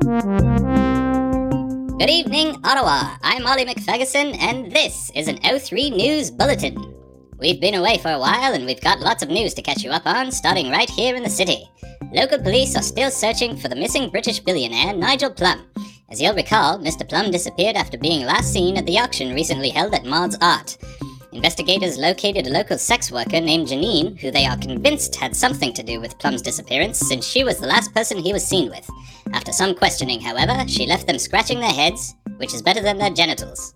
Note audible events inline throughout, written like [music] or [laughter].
Good evening, Ottawa. I'm Ollie McFerguson, and this is an O3 News Bulletin. We've been away for a while, and we've got lots of news to catch you up on, starting right here in the city. Local police are still searching for the missing British billionaire Nigel Plum. As you'll recall, Mr. Plum disappeared after being last seen at the auction recently held at Maud's Art. Investigators located a local sex worker named Janine, who they are convinced had something to do with Plum's disappearance since she was the last person he was seen with. After some questioning, however, she left them scratching their heads, which is better than their genitals.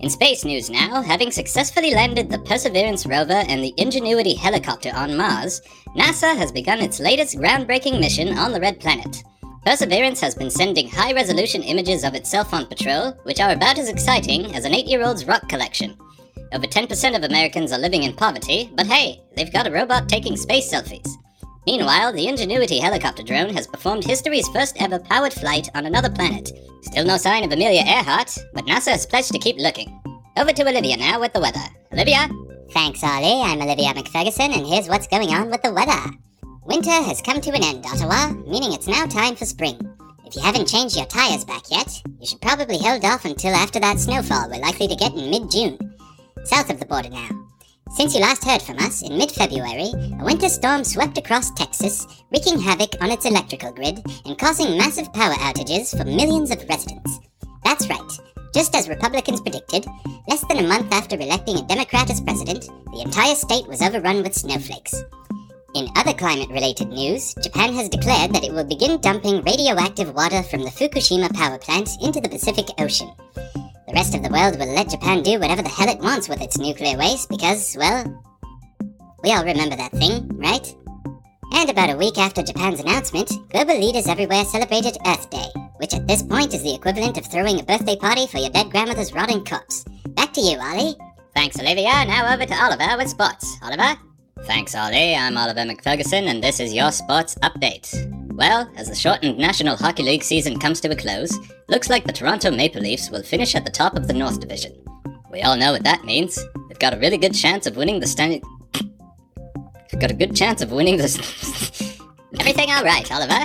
In space news now, having successfully landed the Perseverance rover and the Ingenuity helicopter on Mars, NASA has begun its latest groundbreaking mission on the Red Planet. Perseverance has been sending high resolution images of itself on patrol, which are about as exciting as an 8 year old's rock collection. Over 10% of Americans are living in poverty, but hey, they've got a robot taking space selfies. Meanwhile, the Ingenuity helicopter drone has performed history's first ever powered flight on another planet. Still no sign of Amelia Earhart, but NASA has pledged to keep looking. Over to Olivia now with the weather. Olivia? Thanks, Ollie. I'm Olivia McFerguson, and here's what's going on with the weather. Winter has come to an end, Ottawa, meaning it's now time for spring. If you haven't changed your tires back yet, you should probably hold off until after that snowfall we're likely to get in mid June south of the border now. Since you last heard from us in mid February, a winter storm swept across Texas, wreaking havoc on its electrical grid and causing massive power outages for millions of residents. That's right. Just as Republicans predicted, less than a month after electing a Democrat as president, the entire state was overrun with snowflakes. In other climate related news, Japan has declared that it will begin dumping radioactive water from the Fukushima power plant into the Pacific Ocean. The rest of the world will let Japan do whatever the hell it wants with its nuclear waste because, well, we all remember that thing, right? And about a week after Japan's announcement, global leaders everywhere celebrated Earth Day, which at this point is the equivalent of throwing a birthday party for your dead grandmother's rotting corpse. Back to you, Ollie. Thanks, Olivia. Now over to Oliver with sports. Oliver? Thanks, Ollie. I'm Oliver McFerguson, and this is your sports update. Well, as the shortened National Hockey League season comes to a close, looks like the Toronto Maple Leafs will finish at the top of the North Division. We all know what that means. They've got a really good chance of winning the Stanley. They've got a good chance of winning this. [laughs] Everything all right, Oliver?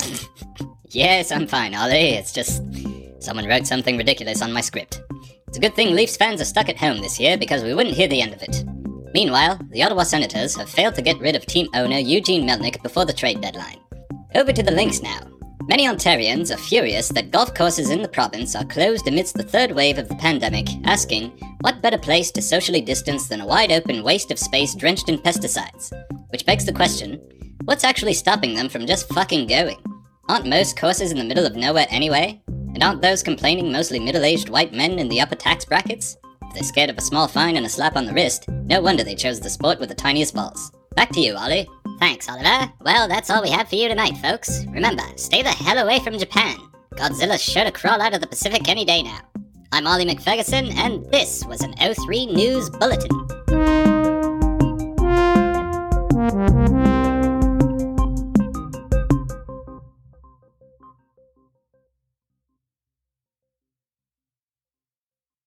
yes, I'm fine, Ollie. It's just someone wrote something ridiculous on my script. It's a good thing Leafs fans are stuck at home this year because we wouldn't hear the end of it. Meanwhile, the Ottawa Senators have failed to get rid of team owner Eugene Melnyk before the trade deadline. Over to the links now. Many Ontarians are furious that golf courses in the province are closed amidst the third wave of the pandemic, asking, what better place to socially distance than a wide open waste of space drenched in pesticides? Which begs the question, what's actually stopping them from just fucking going? Aren't most courses in the middle of nowhere anyway? And aren't those complaining mostly middle aged white men in the upper tax brackets? If they're scared of a small fine and a slap on the wrist, no wonder they chose the sport with the tiniest balls. Back to you, Ollie. Thanks, Oliver. Well, that's all we have for you tonight, folks. Remember, stay the hell away from Japan. Godzilla's sure to crawl out of the Pacific any day now. I'm Ollie McFerguson, and this was an O3 News Bulletin.